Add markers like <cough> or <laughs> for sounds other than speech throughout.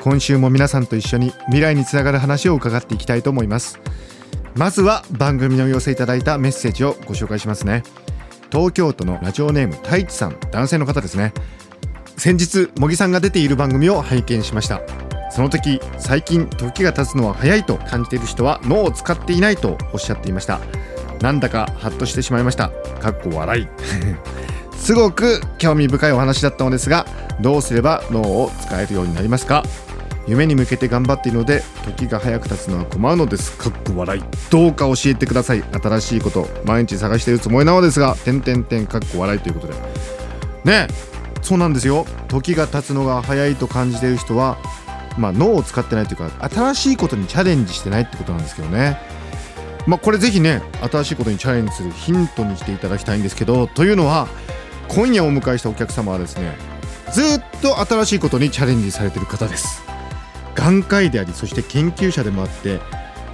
今週も皆さんと一緒に未来につながる話を伺っていきたいと思います。まずは番組の寄せいただいたメッセージをご紹介しますね。東京都のラジオネーム太一さん男性の方ですね。先日茂木さんが出ている番組を拝見しました。その時最近時が経つのは早いと感じている人は脳を使っていないとおっしゃっていました。なんだかハッとしてしまいました。かっこ笑い。<laughs> すごく興味深いお話だったのですがどうすれば脳を使えるようになりますか？夢に向けて頑張っているので時が早く経つのは困るのです。かっこ笑い。どうか教えてください。新しいこと。毎日探しているつもりなのですが点点点かっこ笑いということで。ねそうなんですよ。時が経つのが早いと感じている人はまあ脳を使ってないというか新しいことにチャレンジしてないってことなんですけどね。まあこれぜひね新しいことにチャレンジするヒントにしていただきたいんですけどというのは今夜お迎えしたお客様はですねずっと新しいことにチャレンジされてる方です。眼科医でありそして研究者でもあって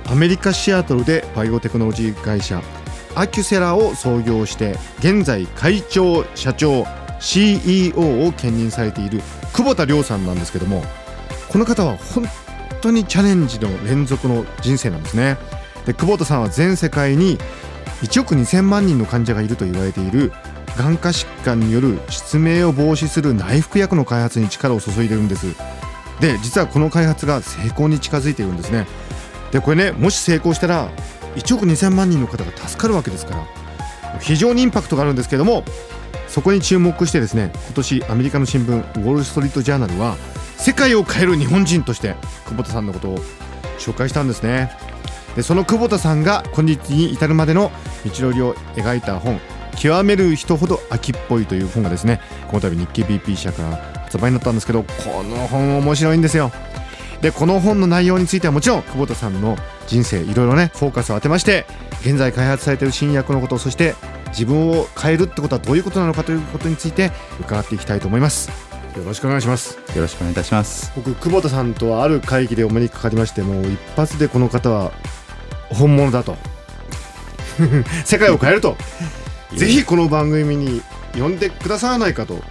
アメリカ・シアトルでバイオテクノロジー会社アキュセラを創業して現在会長社長 CEO を兼任されている久保田亮さんなんですけどもこの方は本当にチャレンジの連続の人生なんですね。で久保田さんは全世界に1億2000万人の患者がいると言われている眼科疾患による失明を防止する内服薬の開発に力を注いでるんです。で実はこの開発が成功に近づいているんですね。でこれねもし成功したら1億2000万人の方が助かるわけですから非常にインパクトがあるんですけどもそこに注目してですね今年アメリカの新聞ウォール・ストリート・ジャーナルは世界を変える日本人として久保田さんのことを紹介したんですね。でその久保田さんが今日に至るまでの道のりを描いた本極める人ほど秋っぽいという本がですねこの度日経 BP 社から発売になったんですけどこの本面白いんですよ。でこの本の内容についてはもちろん久保田さんの人生いろいろねフォーカスを当てまして現在開発されている新薬のことそして自分を変えるってことはどういうことなのかということについて伺っていきたいと思います。よろしくお願いします。よろしくお願いいたします。僕久保田さんとはある会議でお目にかかりましてもう一発でこの方は本物だと。<laughs> 世界を変えると。ぜひこの番組に呼んでくださらないかと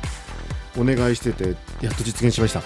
お願いしててやっと実現しました。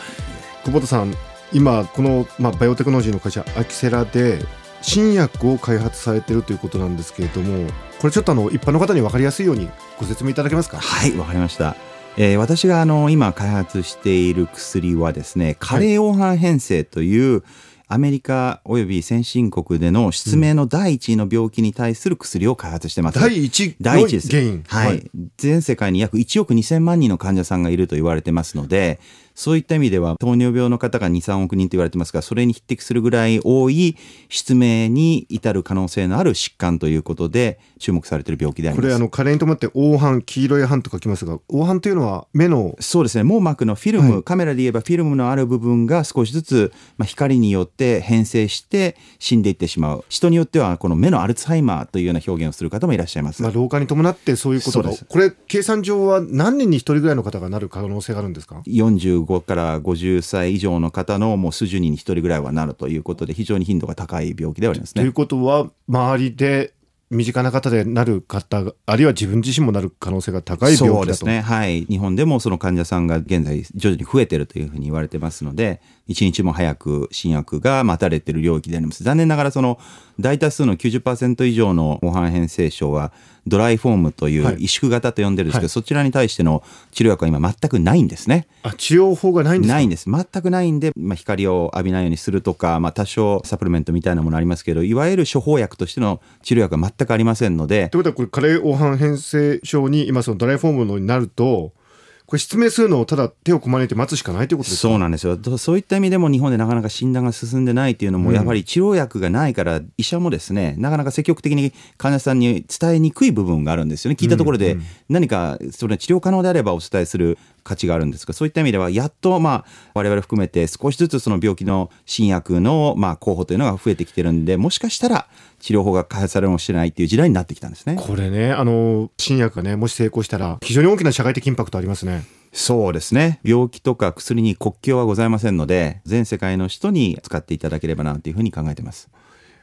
久保田さん今この、まあ、バイオテクノロジーの会社アキセラで新薬を開発されているということなんですけれどもこれちょっとあの一般の方に分かりやすいようにご説明いただけますか？はいわかりました。えー、私があの今開発している薬はですね加齢黄斑変性という、はいアメリカおよび先進国での失明の第一位の病気に対する薬を開発してます。第一第一です原因、はい、はい。全世界に約1億2000万人の患者さんがいると言われてますので、そういった意味では糖尿病の方が2、3億人と言われてますが、それに匹敵するぐらい多い失明に至る可能性のある疾患ということで注目されている病気であります。これあの加齢に伴って黄斑、黄色い斑と書きますが、黄斑というのは目のそうですね、網膜のフィルム、はい、カメラで言えばフィルムのある部分が少しずつ、まあ、光によって変性して死んでいってしまう。人によってはこの目のアルツハイマーというような表現をする方もいらっしゃいます。まあ、老化に伴ってそういうことが、これ計算上は何人に1人ぐらいの方がなる可能性があるんですか ?45 から50 60歳以上の方のもう数十人に1人ぐらいはなるということで非常に頻度が高い病気ではありますね。ということは周りで身近な方でなる方あるいは自分自身もなる可能性が高い病気だと。そうですね。はい。日本でもその患者さんが現在徐々に増えてるというふうに言われてますので一日も早く新薬が待たれている領域であります残念ながらその大多数の90%以上の黄斑変性症はドライフォームという萎縮型と呼んでるんですけど、はい、そちらに対しての治療薬は今全くないんですね。あ治療法がないんですないんです。全くないんで、まあ、光を浴びないようにするとか、まあ、多少サプリメントみたいなものありますけど、いわゆる処方薬としての治療薬は全くありませんので。ということは、これ、加齢黄斑変性症に今、そのドライフォームのになると、これ失明するのをただ手をこまねて待つしかないということですか？そうなんですよ。そういった意味でも日本でなかなか診断が進んでないっていうのも、やはり治療薬がないから、医者もですね、なかなか積極的に患者さんに伝えにくい部分があるんですよね。聞いたところで、何かそれ治療可能であればお伝えする価値があるんですがそういった意味ではやっとまあ我々含めて少しずつその病気の新薬のまあ候補というのが増えてきてるんでもしかしたら治療法が開発されるかもしれないっていう時代になってきたんですね。これねあの新薬がねもし成功したら非常に大きな社会的インパクトありますね。そうですね病気とか薬に国境はございませんので全世界の人に使っていただければなというふうに考えてます。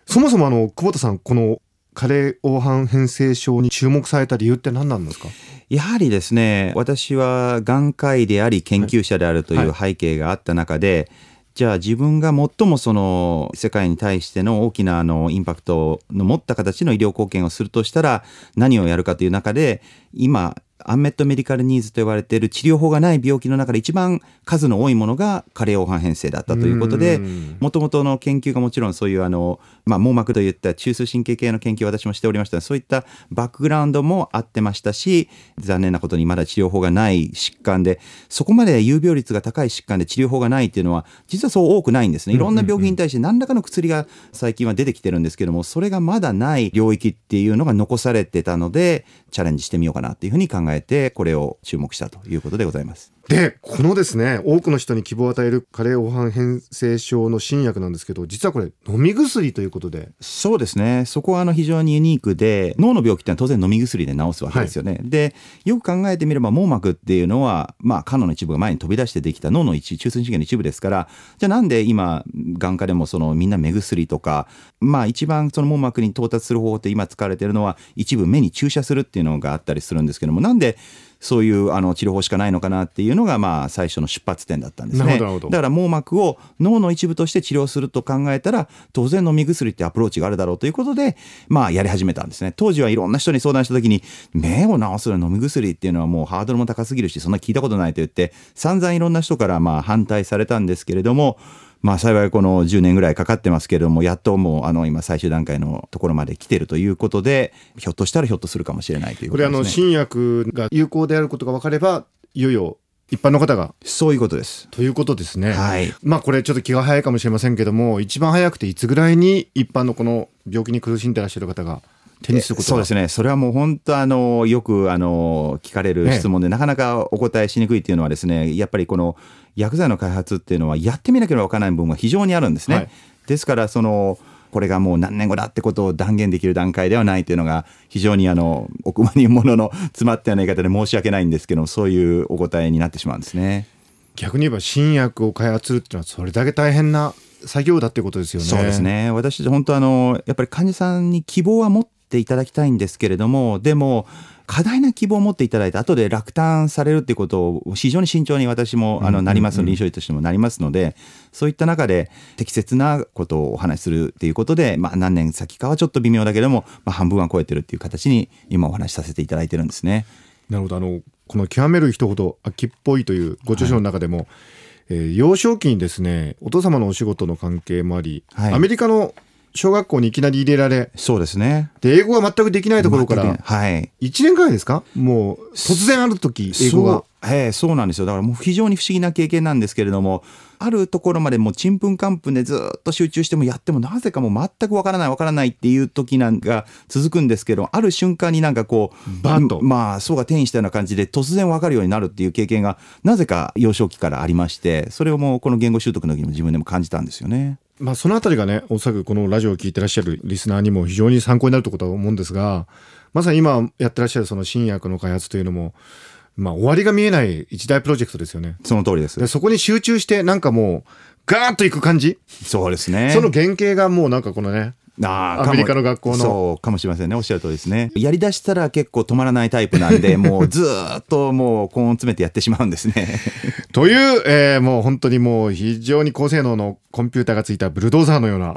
そもそもあの久保田さんこの加齢黄斑変性症に注目された理由って何なんですか？やはりですね私は眼科医であり研究者であるという背景があった中で、じゃあ自分が最もその世界に対しての大きなあのインパクトの持った形の医療貢献をするとしたら何をやるかという中で今アンメットメディカルニーズと言われている治療法がない病気の中で一番数の多いものが加齢黄斑変性だったということでうん。もともとの研究がもちろんそういうあの、まあ、網膜といった中枢神経系の研究を私もしておりました。そういったバックグラウンドもあってましたし残念なことにまだ治療法がない疾患でそこまで有病率が高い疾患で治療法がないっていうのは実はそう多くないんですね。いろんな病気に対して何らかの薬が最近は出てきてるんですけどもそれがまだない領域っていうのが残されてたのでチャレンジしてみようかなっていうふうに考えてこれを注目したということでございます。でこのですね多くの人に希望を与える加齢黄斑変性症の新薬なんですけど実はこれ飲み薬ということで。そうですね。そこはあの非常にユニークで脳の病気ってのは当然飲み薬で治すわけですよね、でよく考えてみれば網膜っていうのはまあ肝の一部が前に飛び出してできた脳の一中枢神経の一部ですからじゃあなんで今眼科でもそのみんな目薬とかまあ一番その網膜に到達する方法って今使われてるのは一部目に注射するっていうのがあったりするんですけどもなんでそういうあの治療法しかないのかなっていうのがまあ最初の出発点だったんですね。だから網膜を脳の一部として治療すると考えたら当然飲み薬ってアプローチがあるだろうということでまあやり始めたんですね当時はいろんな人に相談した時に目を治す飲み薬っていうのはもうハードルも高すぎるしそんな聞いたことないと言って散々いろんな人からまあ反対されたんですけれどもまあ幸いこの10年ぐらいかかってますけれどもやっともうあの今最終段階のところまで来てるということでひょっとしたらひょっとするかもしれないというこれあのことですね新薬が有効であることが分かればいよいよ一般の方がそういうことです。ということですね。はい。まあこれちょっと気が早いかもしれませんけども一番早くていつぐらいに一般のこの病気に苦しんでらっしゃる方が手にすることがそうですねそれはもう本当あのよくあの聞かれる質問で、なかなかお答えしにくいっていうのはですねやっぱりこの薬剤の開発っていうのはやってみなければ分からない部分が非常にあるんですね。はいですからそのこれがもう何年後だってことを断言できる段階ではないというのが非常にあの奥間にものの詰まったような言い方で申し訳ないんですけどそういうお答えになってしまうんですね。逆に言えば新薬を開発するっていうのはそれだけ大変な作業だっていうことですよね。そうです。ね私本当あのやっぱり患者さんに希望は持っていただきたいんですけれどもでも過大な希望を持っていただいて後で落胆されるっていうことを非常に慎重に私もあのなりますの臨床医としてもなりますのでそういった中で適切なことをお話しするっていうことで、まあ、何年先かはちょっと微妙だけども、まあ、半分は超えてるっていう形に今お話しさせていただいてるんですね。なるほど。あのこの極める人ほど秋っぽいというご著書の中でも、えー幼少期にですねお父様のお仕事の関係もあり、はい。アメリカの小学校にいきなり入れられそうですね。で英語が全くできないところからはい。1年くらいですか？もう突然ある時英語が。そうええそうなんですよ。だからもう非常に不思議な経験なんですけれどもあるところまでもうちんぷんかんぷんでずっと集中してもやってもなぜかもう全くわからないわからないっていう時なんか続くんですけどある瞬間になんかこうバンと。まあそうが転移したような感じで突然わかるようになるっていう経験がなぜか幼少期からありましてそれをもうこの言語習得の時にも自分でも感じたんですよね。まあ、そのあたりがねおそらくこのラジオを聞いてらっしゃるリスナーにも非常に参考になるとことは思うんですがまさに今やってらっしゃるその新薬の開発というのも、まあ、終わりが見えない一大プロジェクトですよね。その通りです。でそこに集中してなんかもうガーッといく感じ、そうですね。その原型がもうなんかこのねあアメリカの学校の。そうかもしれませんね。おっしゃる通りですね。やりだしたら結構止まらないタイプなんで <laughs> もうずーっともう根を詰めてやってしまうんですね。という、えーもう本当にもう非常に高性能のコンピューターがついたブルドーザーのような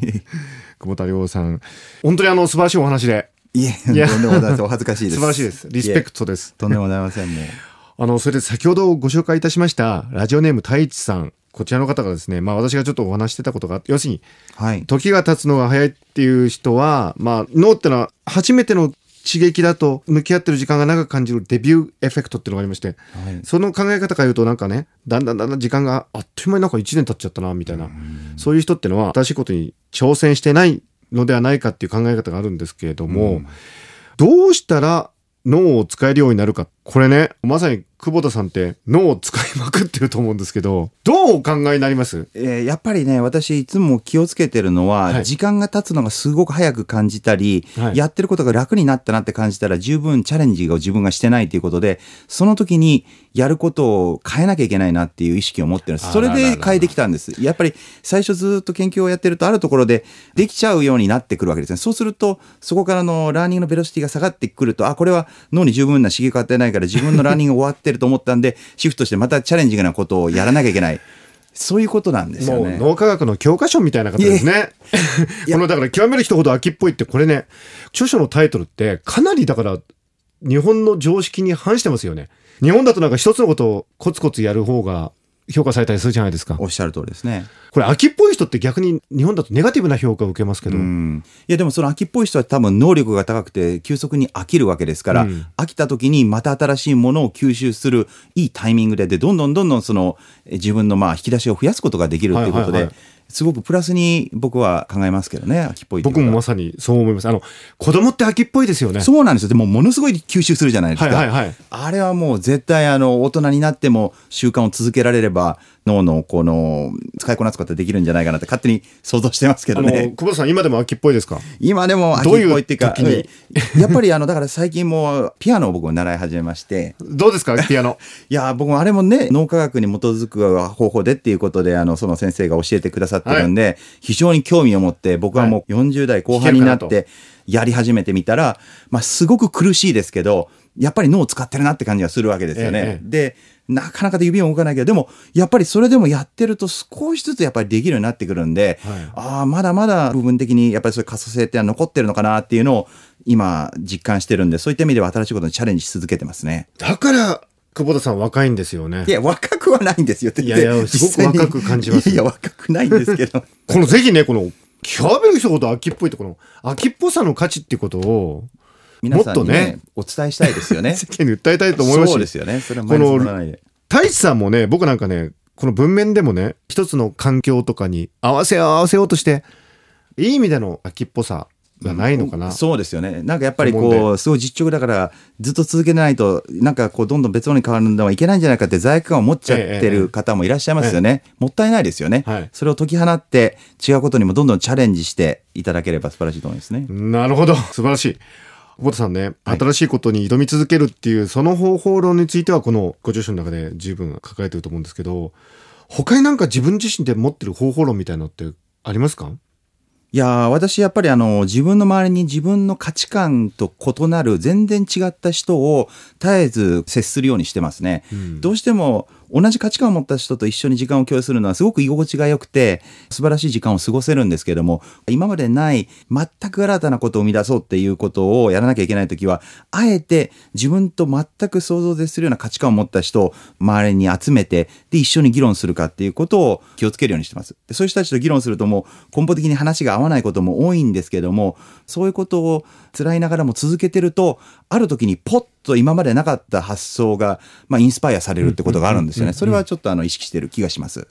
<laughs> 久保田亮さん。本当にあの素晴らしいお話で。いえとんいやでもございません。お恥ずかしいです。素晴らしいです。リスペクトです。トとんでもございませんもう。あの、それで先ほどご紹介いたしました、ラジオネーム太一さん。こちらの方がですね、まあ私がちょっとお話ししてたことがあって、要するに、はい。時が経つのが早いっていう人は、まあ脳ってのは初めての刺激だと向き合ってる時間が長く感じるデビューエフェクトっていうのがありまして、はい。その考え方から言うとなんかね、だんだんだんだん時間があっという間になんか1年経っちゃったな、みたいな。そういう人ってのは新しいことに挑戦してないのではないかっていう考え方があるんですけれども、どうしたら脳を使えるようになるかっこれねまさに久保田さんって脳を使いまくってると思うんですけどどうお考えになります？えーやっぱりね私いつも気をつけてるのは、はい。時間が経つのがすごく早く感じたり、はい。やってることが楽になったなって感じたら十分チャレンジを自分がしてないということでその時にやることを変えなきゃいけないなっていう意識を持ってるんです。それで変えてきたんです。やっぱり最初ずっと研究をやってるとあるところでできちゃうようになってくるわけですね。そうするとそこからのラーニングのベロシティが下がってくるとあこれは脳に十分な刺激が与えないから自分のラーニングが終わってると思ったんでシフトしてまたチャレンジングなことをやらなきゃいけないそういうことなんですよもうね。脳科学の教科書みたいな方ですね。<laughs> このだから極める人ほど秋っぽいってこれね著書のタイトルってかなりだから日本の常識に反してますよね。日本だとなんか一つのことをコツコツやる方が評価されたりするじゃないですか。おっしゃる通りですね。これ秋っぽい人って逆に日本だとネガティブな評価を受けますけど。うん、いやでもその飽きっぽい人は多分能力が高くて急速に飽きるわけですから、うん飽きた時にまた新しいものを吸収するいいタイミングででどんどんどんどんそのえ自分のまあ引き出しを増やすことができるっていうことで、はいはいはいすごくプラスに僕は考えますけどね飽きっぽい僕もまさにそう思います。あの子供って秋っぽいですよね。そうなんですよでもものすごい吸収するじゃないですか、はいはいはい。あれはもう絶対あの大人になっても習慣を続けられれば脳のこの使いこなすことができるんじゃないかなって勝手に想像してますけどね。久保田さん今でも秋っぽいですか？今でも秋どういうっぽいっていうかうんやっぱりあのだから最近もピアノを僕も習い始めましてどうですかピアノ？<laughs> いや僕もあれもね脳科学に基づく方法でっていうことであのその先生が教えてくださってるんで、非常に興味を持って僕はもう40代後半になってやり始めてみたら、まあ、すごく苦しいですけどやっぱり脳を使ってるなって感じがするわけですよね。ええでなかなかで指も動かないけどでもやっぱりそれでもやってると少しずつやっぱりできるようになってくるんで、はいああまだまだ部分的にやっぱりそういう可塑性ってのは残ってるのかなっていうのを今実感してるんでそういった意味では新しいことにチャレンジし続けてますね。だから久保田さん若いんですよねい。や若くはないんですよ。いやいやすごく若く感じますいやいや若くないんですけど。<laughs> このぜひねこの極める人ほど秋っぽいってこの秋っぽさの価値ってことを皆さんにねもっとねお伝えしたいですよね。<laughs> 世間に訴えたいと思いますしそうですよね。それはマイナならないで。太一さんもね僕なんかねこの文面でもね一つの環境とかに合わせよう合わせようとしていい意味での秋っぽさがないのかな、そうですよね。なんかやっぱりこう、すごい実直だから、ずっと続けないと、なんかこう、どんどん別のに変わるのはいけないんじゃないかって罪悪感を持っちゃってる方もいらっしゃいますよね。もったいないですよね。はいそれを解き放って、違うことにもどんどんチャレンジしていただければ素晴らしいと思いますね。なるほど素晴らしい久保田さんね、はい。新しいことに挑み続けるっていうその方法論についてはこのご著書の中で十分書かれてると思うんですけど他になんか自分自身で持ってる方法論みたいなのってありますか？いやー私やっぱりあの自分の周りに自分の価値観と異なる全然違った人を絶えず接するようにしてますね。どうしても同じ価値観を持った人と一緒に時間を共有するのはすごく居心地が良くて素晴らしい時間を過ごせるんですけども今までない全く新たなことを生み出そうっていうことをやらなきゃいけない時はあえて自分と全く想像でするような価値観を持った人を周りに集めてで一緒に議論するかっていうことを気をつけるようにしてます。でそういう人たちと議論するともう根本的に話が合わないことも多いんですけどもそういうことを辛いながらも続けてるとある時にポッと今までなかった発想が、まあ、インスパイアされるってことがあるんですよね。それはちょっとあの意識してる気がします。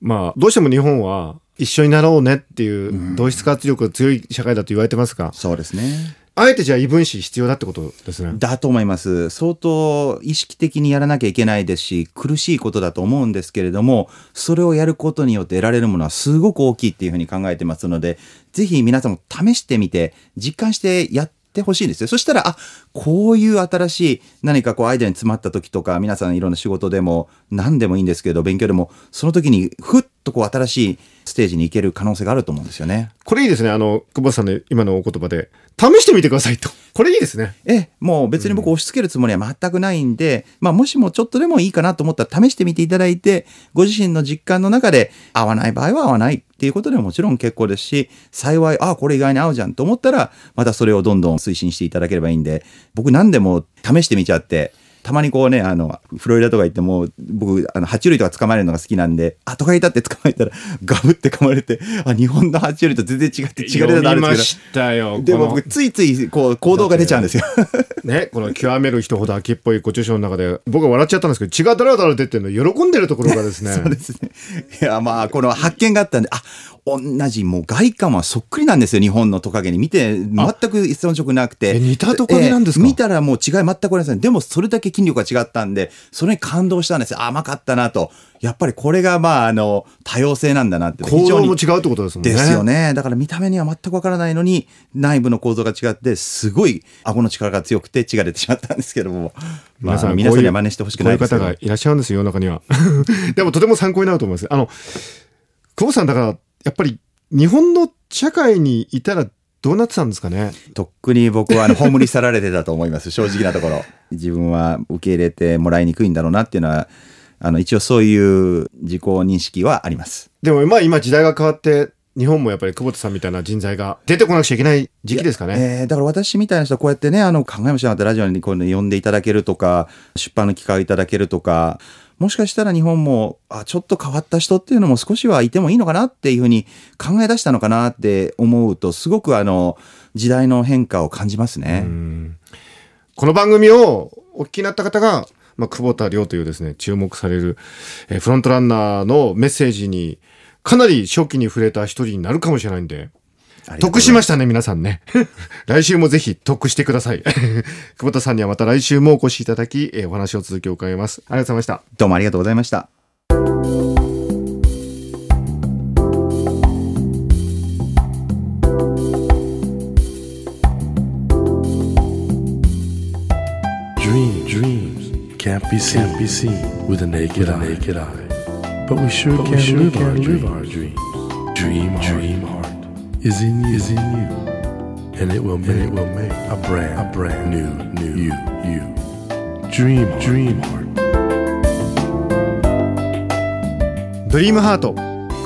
まあどうしても日本は一緒になろうねっていう同質化圧力が強い社会だと言われてますが、そうですね。あえてじゃあ異分子必要だってことですね。だと思います。相当意識的にやらなきゃいけないですし、苦しいことだと思うんですけれども、それをやることによって得られるものはすごく大きいっていうふうに考えてますので、ぜひ皆さんも試してみて、実感してやってほしいんですよ。そしたら、あ、こういう新しい何かこうアイデアに詰まった時とか、皆さんいろんな仕事でも何でもいいんですけど、勉強でも、その時にふっとこう新しいステージに行ける可能性があると思うんですよね。これいいですね。あの、久保田さんの今のお言葉で、試してみてくださいと。これいいですね。ええ、もう別に僕押し付けるつもりは全くないんで、まあもしもちょっとでもいいかなと思ったら試してみていただいて、ご自身の実感の中で合わない場合は合わないっていうことでももちろん結構ですし、幸い、ああ、これ意外に合うじゃんと思ったら、またそれをどんどん推進していただければいいんで、僕何でも試してみちゃって、たまにこうね、あの、フロリダとか行っても、僕、あの、爬虫類とか捕まえるのが好きなんで、あ、都会だって <laughs> 捕まえたら、ガブって噛まれて、あ、日本の爬虫類と全然違って違う読みまんですけど、でも僕、ついつい、こう、行動が出ちゃうんですよ。ね、この極める人ほど秋っぽいご著書の中で僕は笑っちゃったんですけど血がだらだら出てるの喜んでるところがですね <laughs> そうですね。いや、まあ、この発見があったんで、あ、同じ、もう外観はそっくりなんですよ、日本のトカゲに。見て、全く遜色なくて。え似たトカゲなんですか？えー見たらもう違い全くありません。でも、それだけ筋力が違ったんで、それに感動したんですよ。甘かったなと。やっぱりこれが、まあ、あの、多様性なんだなって。行動も違うってことですもんねですよね。だから見た目には全くわからないのに、内部の構造が違って、すごい顎の力が強くて血が出てしまったんですけども。まあ、皆さんには真似してほしくないですけどこういう方がいらっしゃるんですよ世の中には <laughs> でもとても参考になると思いますあの久保さんだからやっぱり日本の社会にいたらどうなってたんですかね？とっくに僕はあの葬り去られてたと思います。正直なところ。自分は受け入れてもらいにくいんだろうなっていうのはあの一応そういう自己認識はあります。でもまあ今時代が変わって日本もやっぱり久保田さんみたいな人材が出てこなくちゃいけない時期ですかね？えーだから私みたいな人はこうやってねあの考えもしなかったラジオにこう呼んでいただけるとか出版の機会をいただけるとかもしかしたら日本もあちょっと変わった人っていうのも少しはいてもいいのかなっていうふうに考え出したのかなって思うとすごくあの時代の変化を感じますね。この番組をお聞きになった方が、まあ、久保田亮というですね、注目される、えーフロントランナーのメッセージに、かなり初期に触れた一人になるかもしれないんで、得しましたね、皆さんね。来週もぜひ得してください。久保田さんにはまた来週もお越しいただき、えーお話を続きを伺います。ありがとうございました。どうもありがとうございました。Dream, dreams can't be seen, can't be seen with a naked, eye. naked eye. But we sure can, live, our live our dreams. Dream, dream heart is in you, is in you, and it will make, it will make a brand, a brand new, new you, you. Dream, dream heart. ドリームハート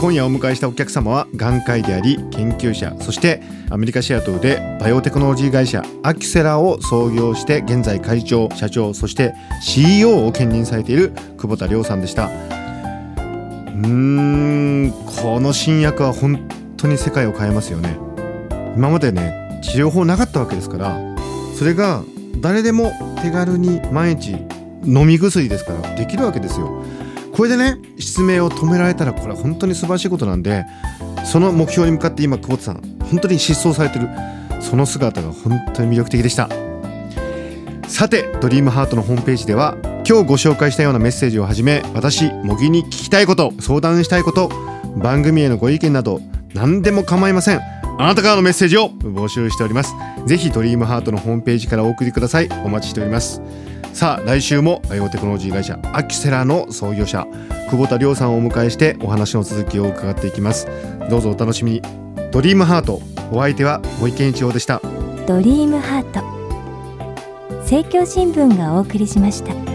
今夜お迎えしたお客様は眼科医であり研究者そしてアメリカシアトルでバイオテクノロジー会社アキュセラを創業して現在会長社長そして CEO を兼任されている久保田亮さんでした。うーんこの新薬は本当に世界を変えますよね。今までね治療法なかったわけですからそれが誰でも手軽に毎日飲み薬ですからできるわけですよ。これでね失明を止められたらこれは本当に素晴らしいことなんでその目標に向かって今久保田さん本当に疾走されてる。その姿が本当に魅力的でした。さてドリームハートのホームページでは今日ご紹介したようなメッセージをはじめ私茂木に聞きたいこと相談したいこと番組へのご意見など何でも構いません。あなたからのメッセージを募集しております。ぜひドリームハートのホームページからお送りください。お待ちしております。さあ来週もバイオテクノロジー会社アキセラの創業者久保田亮さんをお迎えしてお話の続きを伺っていきます。どうぞお楽しみに。ドリームハートお相手は森健一郎でした。ドリームハート政教新聞がお送りしました。